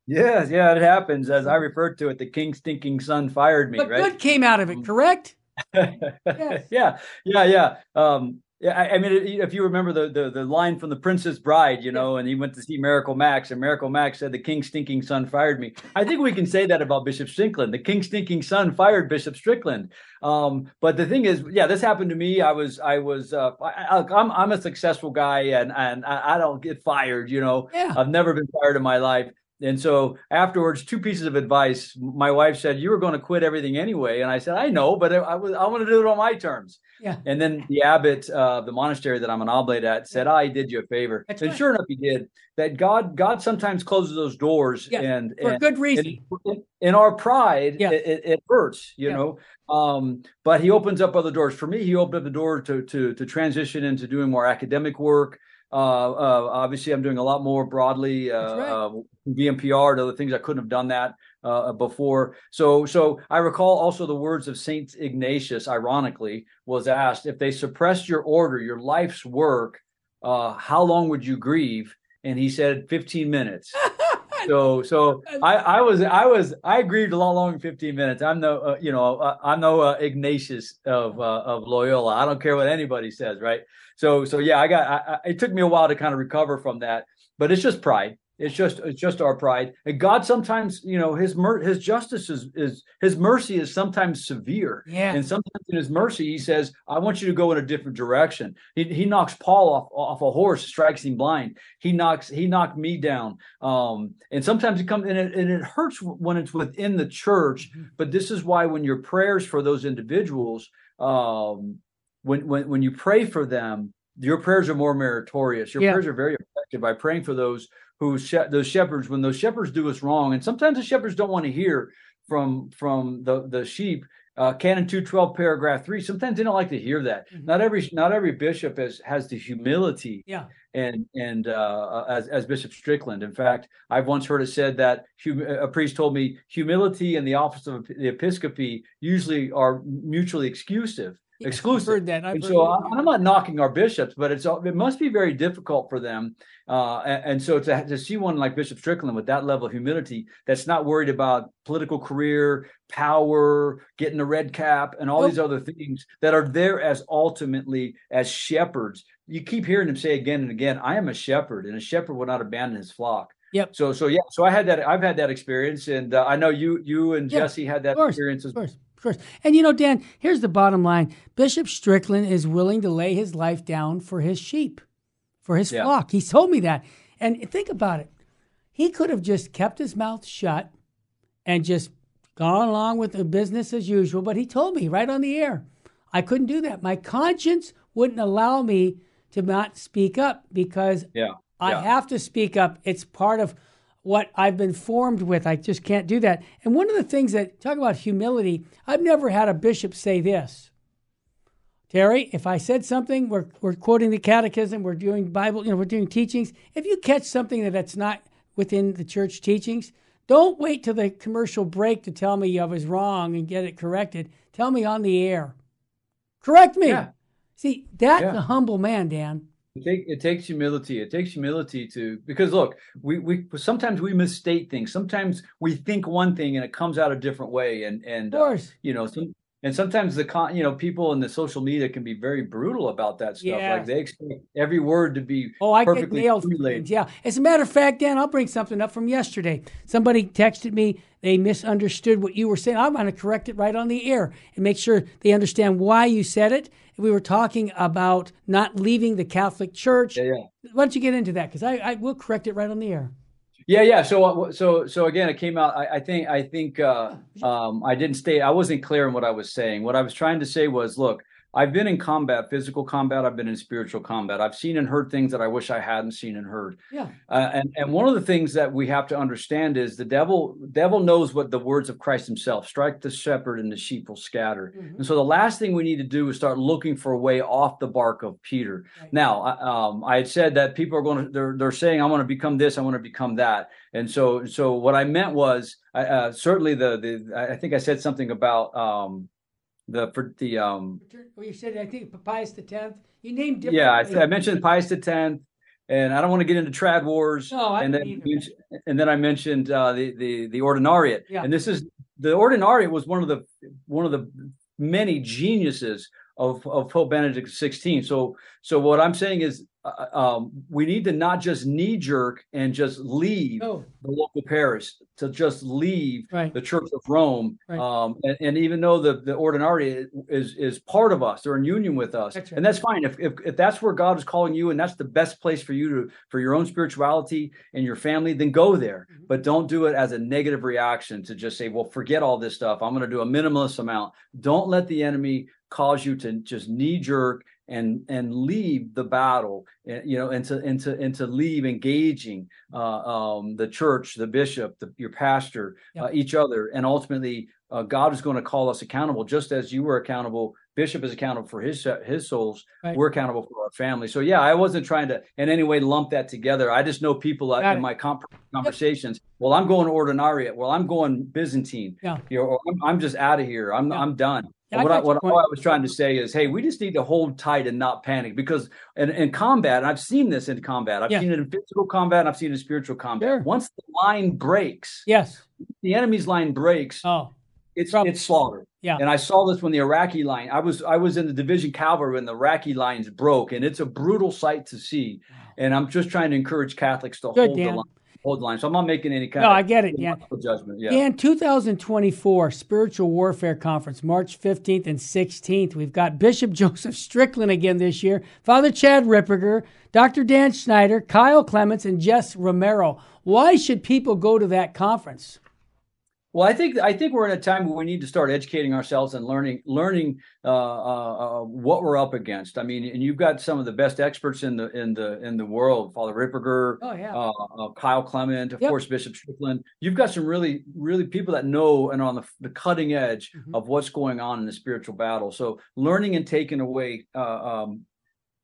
Yes, yeah, it happens. As I referred to it, the king stinking son fired me, but right? good came out of it, correct? yes. *laughs* Yeah, yeah, yeah. Um, yeah, I, I mean, if you remember the, the, the line from The Princess Bride, you know, and he went to see Miracle Max, and Miracle Max said, "The King Stinking Son fired me." I think we can say that about Bishop Strickland. The King Stinking Son fired Bishop Strickland. Um, but the thing is, yeah, this happened to me. I was, I was, uh, I, am I'm, I'm a successful guy, and and I, I don't get fired. You know, yeah. I've never been fired in my life. and so afterwards, two pieces of advice. My wife said, "You were going to quit everything anyway," and I said, "I know, but I, I was I want to do it on my terms." Yeah. And then the abbot of the monastery that I'm an oblate at said, "I did you a favor," That's and right. sure enough, he did. That God God sometimes closes those doors, Yeah, and for and, good reason. in, in our pride, Yeah. it, it, hurts, you Yeah. know. Um, but he opens up other doors. For me, he opened up the door to to to transition into doing more academic work. Uh, uh, obviously, I'm doing a lot more broadly uh, right. uh, VMPR and other things I couldn't have done that uh, before. So, so I recall also the words of Saint Ignatius. Ironically, was asked if they suppressed your order, your life's work, uh, how long would you grieve? And he said 15 minutes. *laughs* *laughs* so so I, I was I was I grieved a lot longer than 15 minutes. I'm no uh, you know uh, I'm no uh, Ignatius of uh, of Loyola. I don't care what anybody says, right? So so yeah, I got I, I, it took me a while to kind of recover from that, but it's just pride. It's just it's just our pride. And God sometimes you know his mer- his justice is, is his mercy is sometimes severe. Yeah. And sometimes in his mercy, he says, I want you to go in a different direction. He, he knocks Paul off, off a horse, strikes him blind. He knocks, he knocked me down. Um, and sometimes it comes and it, and it hurts when it's within the church. Mm-hmm. But this is why when your prayers for those individuals, um, when, when, when you pray for them, your prayers are more meritorious. Your Yeah. prayers are very effective by praying for those who she- those shepherds when those shepherds do us wrong, and sometimes the shepherds don't want to hear from from the the sheep. Uh, Canon two twelve paragraph three. Sometimes they don't like to hear that. Mhm. Not every not every bishop has has the humility Yeah. and and uh, as as Bishop Strickland. In fact, I've once heard it said that hum- a priest told me humility and the office of the episcopacy usually are mutually exclusive. Yeah, exclusive. I've heard that. I've And heard so that. I'm not knocking our bishops, but it's it must be very difficult for them. Uh, and, and so to to see one like Bishop Strickland with that level of humility, that's not worried about political career, power, getting a red cap, and all Nope. these other things that are there as ultimately as shepherds. You keep hearing him say again and again, "I am a shepherd, and a shepherd will not abandon his flock." Yep. So so yeah. So I had that. I've had that experience, and uh, I know you you and Yeah, Jesse had that experience as Of course. And you know, Dan, here's the bottom line: Bishop Strickland is willing to lay his life down for his sheep, for his Yeah. flock. He's told me that. And think about it: he could have just kept his mouth shut and just gone along with the business as usual. But he told me right on the air, I couldn't do that. My conscience wouldn't allow me to not speak up because Yeah. I Yeah. have to speak up. It's part of what I've been formed with. I just can't do that. And one of the things that talk about humility, I've never had a bishop say this. Terry, if I said something, we're, we're quoting the catechism, we're doing Bible, you know, we're doing teachings. If you catch something that that's not within the church teachings, don't wait till the commercial break to tell me I was wrong and get it corrected. Tell me on the air. Correct me. Yeah. See, that's Yeah. a humble man, Dan. It, take, it takes humility. It takes humility to because look, we we sometimes we misstate things. Sometimes we think one thing and it comes out a different way. And and Of uh, you know some and sometimes the con you know people in the social media can be very brutal about that stuff. Yeah. Like they expect every word to be Oh, I get perfectly nailed formulated. Yeah. As a matter of fact, Dan, I'll bring something up from yesterday. Somebody texted me. They misunderstood what you were saying. I'm going to correct it right on the air and make sure they understand why you said it. We were talking about not leaving the Catholic Church. Yeah, yeah. Why don't you get into that? Because I, I will correct it right on the air. Yeah, yeah. So, uh, so, so again, it came out. I, I think, I think, uh, um, I didn't stay. I wasn't clear in what I was saying. What I was trying to say was, look, I've been in combat, physical combat. I've been in spiritual combat. I've seen and heard things that I wish I hadn't seen and heard. Yeah. Uh, and and one of the things that we have to understand is the devil. Devil knows what the words of Christ Himself: "Strike the shepherd, and the sheep will scatter." Mhm. And so the last thing we need to do is start looking for a way off the bark of Peter. Right. Now, I- um, I had said that people are going to they're they're saying I want to become this, I want to become that, and so so what I meant was I- uh, certainly the the I think I said something about um, the for the um, Well, you said, I think, Pius the 10th. You named different. yeah I, I mentioned Pius the Tenth, and I don't want to get into trad wars, No, I and then and then I mentioned uh, the the the ordinariate, Yeah. and this is the ordinariate was one of the one of the many geniuses of, of Pope Benedict XVI. So so what I'm saying is uh, um, we need to not just knee jerk and just leave No. the local parish to just leave Right. the Church of Rome. Right. Um, and, and even though the, the ordinary is is part of us, they're in union with us, That's right. and that's fine. If, if if that's where God is calling you, and that's the best place for you to for your own spirituality and your family, then go there. Mm-hmm. But don't do it as a negative reaction to just say, "Well, forget all this stuff. I'm going to do a minimalist amount." Don't let the enemy cause you to just knee jerk and and leave the battle eh, you know and to and to and to leave engaging uh, um, the church the bishop the, your pastor Yeah. uh, each other and ultimately uh, god is going to call us accountable just as you were accountable bishop is accountable for his his souls Right. we're accountable for our family so yeah i wasn't trying to in any way lump that together i just know people uh, Got in it. my comp- conversations well i'm going ordinariate well i'm going byzantine Yeah. you know or I'm, I'm just out of here i'm Yeah. i'm done Yeah, I what, I, what all I was trying to say is, hey, we just need to hold tight and not panic because in, in combat, and I've seen this in combat, I've Yeah. seen it in physical combat, and I've seen it in spiritual combat. Sure. Once the line breaks, Yes. the enemy's line breaks, Oh, it's trouble. it's slaughter. Yeah. And I saw this when the Iraqi line. I was I was in the division cavalry when the Iraqi lines broke, and it's a brutal sight to see. And I'm just trying to encourage Catholics to Good, hold Dan. the line. Hold the line. So I'm not making any kind No, of I get it, Yeah. judgment. Yeah. Dan, 2024 Spiritual Warfare Conference, March 15th and 16th. We've got Bishop *laughs* Joseph Strickland again this year, Father Chad Ripperger, Dr. Dan Schneider, Kyle Clements, and Jess Romero. Why should people go to that conference? Well, I think I think we're in a time where we need to start educating ourselves and learning learning uh, uh, uh, what we're up against. I mean, and you've got some of the best experts in the in the in the world, Father Ripperger, Oh, yeah. uh, uh, Kyle Clement, of Yep. course, Bishop Strickland. You've got some really really people that know and are on the, the cutting edge Mhm. of what's going on in the spiritual battle. So, learning and taking away uh, um,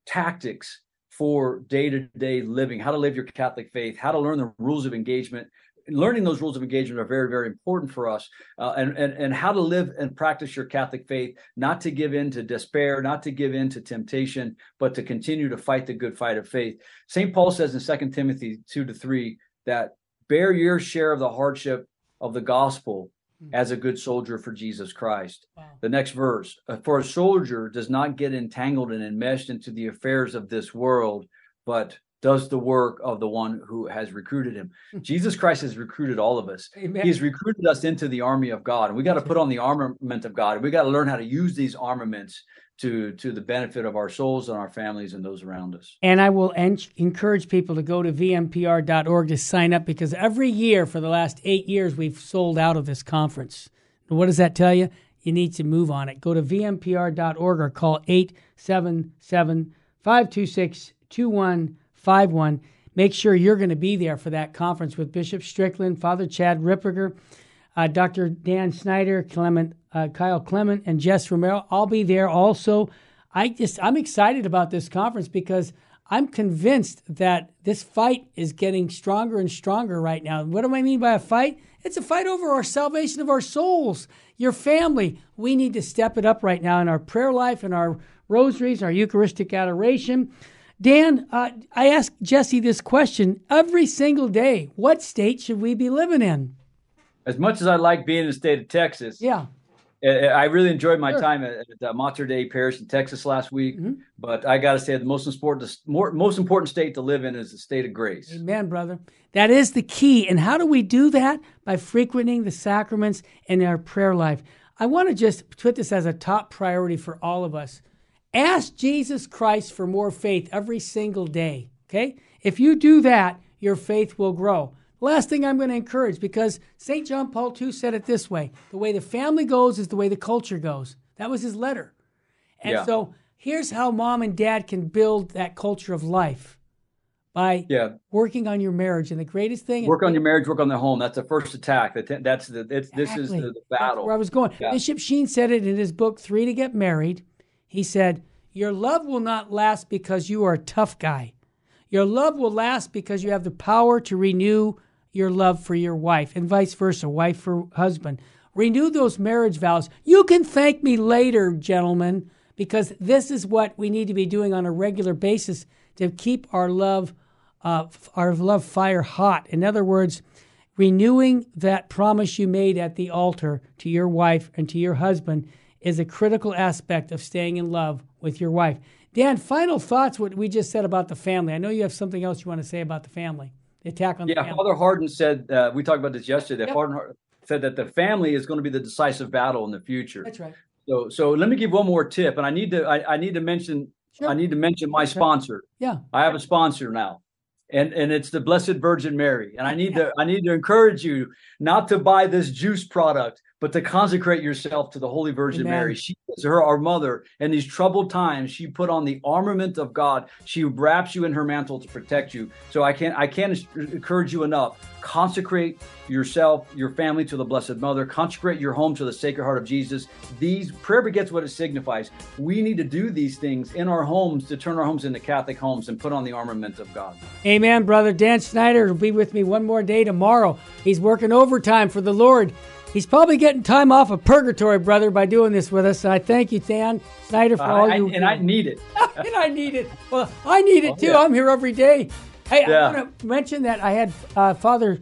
tactics for day to day living, how to live your Catholic faith, how to learn the rules of engagement. Learning those rules of engagement are very, very important for us, uh, and, and and how to live and practice your Catholic faith, not to give in to despair, not to give in to temptation, but to continue to fight the good fight of faith. Saint Paul says in Second Timothy two to three that bear your share of the hardship of the gospel as a good soldier for Jesus Christ. Wow. The next verse "Uh, For a soldier does not get entangled and enmeshed into the affairs of this world, but does the work of the one who has recruited him. Hmm. Jesus Christ has recruited all of us. Amen. He's recruited us into the army of God. And we got to put on the armament of God. And we got to learn how to use these armaments to, to the benefit of our souls and our families and those around us. And I will en- encourage people to go to vmpr.org to sign up because every year for the last eight years, we've sold out of this conference. What does that tell you? You need to move on it. Go to vmpr.org or call 877 526 2151. Make sure you're going to be there for that conference with Bishop Strickland, Father Chad Ripperger, uh, Dr. Dan Schneider, Clement, uh, Kyle Clement, and Jess Romero. I'll be there also. I just I'm excited about this conference because I'm convinced that this fight is getting stronger and stronger right now. What do I mean by a fight? It's a fight over our salvation of our souls, your family. We need to step it up right now in our prayer life, in our rosaries, our Eucharistic adoration. Dan, uh, I ask Jesse this question every single day. What state should we be living in? As much as I like being in the state of Texas, Yeah. I really enjoyed my Sure. time at, at uh, Mater Dei Parish in Texas last week. Mhm. But I got to say, the most important, more, most important state to live in is the state of grace. Amen, brother. That is the key. And how do we do that? By frequenting the sacraments and our prayer life. I want to just put this as a top priority for all of us. Ask Jesus Christ for more faith every single day. Okay? If you do that, your faith will grow. Last thing I'm going to encourage, because St. John Paul II said it this way the way the family goes is the way the culture goes. That was his letter. And Yeah. so here's how mom and dad can build that culture of life by Yeah, working on your marriage. And the greatest thing work on your marriage, work on the home. That's the first attack. That that's the it's, this is Exactly. the, the That's battle. where I was going. Yeah. Bishop Sheen said it in his book, Three to Get Married. He said, Your love will not last because you are a tough guy. Your love will last because you have the power to renew your love for your wife, and vice versa, wife for husband. Renew those marriage vows. You can thank me later, gentlemen, because this is what we need to be doing on a regular basis to keep our love, uh, our love fire hot. In other words, renewing that promise you made at the altar to your wife and to your husband is a critical aspect of staying in love with your wife. Dan, final thoughts what we just said about the family. I know you have something else you want to say about the family. The attack on yeah, the family. Father Hardon said uh, we talked about this yesterday. Yep. Said that the family is going to be the decisive battle in the future. That's right. So, so let me give one more tip, and I need to I, I need to mention Sure. I need to mention my sponsor. Yeah. I have a sponsor now. And and it's the Blessed Virgin Mary. And I need to *laughs* I need to encourage you not to buy this juice product, but to consecrate yourself to the Holy Virgin Amen. Mary. She is her our mother. In these troubled times, she put on the armament of God. She wraps you in her mantle to protect you. So I can't I can't uh, encourage you enough. Consecrate yourself, your family to the Blessed Mother. Consecrate your home to the Sacred Heart of Jesus. These prayer begets what it signifies. We need to do these things in our homes to turn our homes into Catholic homes and put on the armament of God. Amen, brother. Dan Schneider will be with me one more day tomorrow. He's working overtime for the Lord. He's probably getting time off of purgatory, brother, by doing this with us. And I thank you, Dan Schneider, for all I- you and I need it. *laughs* and I need it. Well, I need it Oh, too. yeah. I'm here every day. Hey, Yeah. I want to mention that I had uh, Father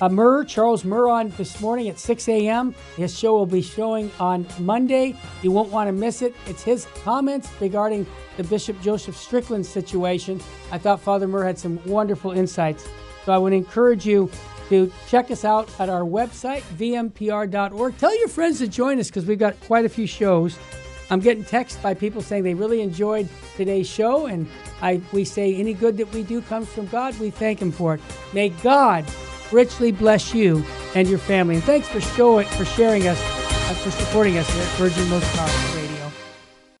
uh, Murr, Charles Murr, on this morning at 6 a.m. His show will be showing on Monday. You won't want to miss it. It's his comments regarding the Bishop Joseph Strickland situation. I thought Father Murr had some wonderful insights. So I would encourage you to check us out at our website, vmpr.org. Tell your friends to join us because we've got quite a few shows. I'm getting texts by people saying they really enjoyed today's show, and I we say any good that we do comes from God. We thank Him for it. May God richly bless you and your family. And thanks for showing for sharing us, uh, for supporting us here at Virgin Most Powerful.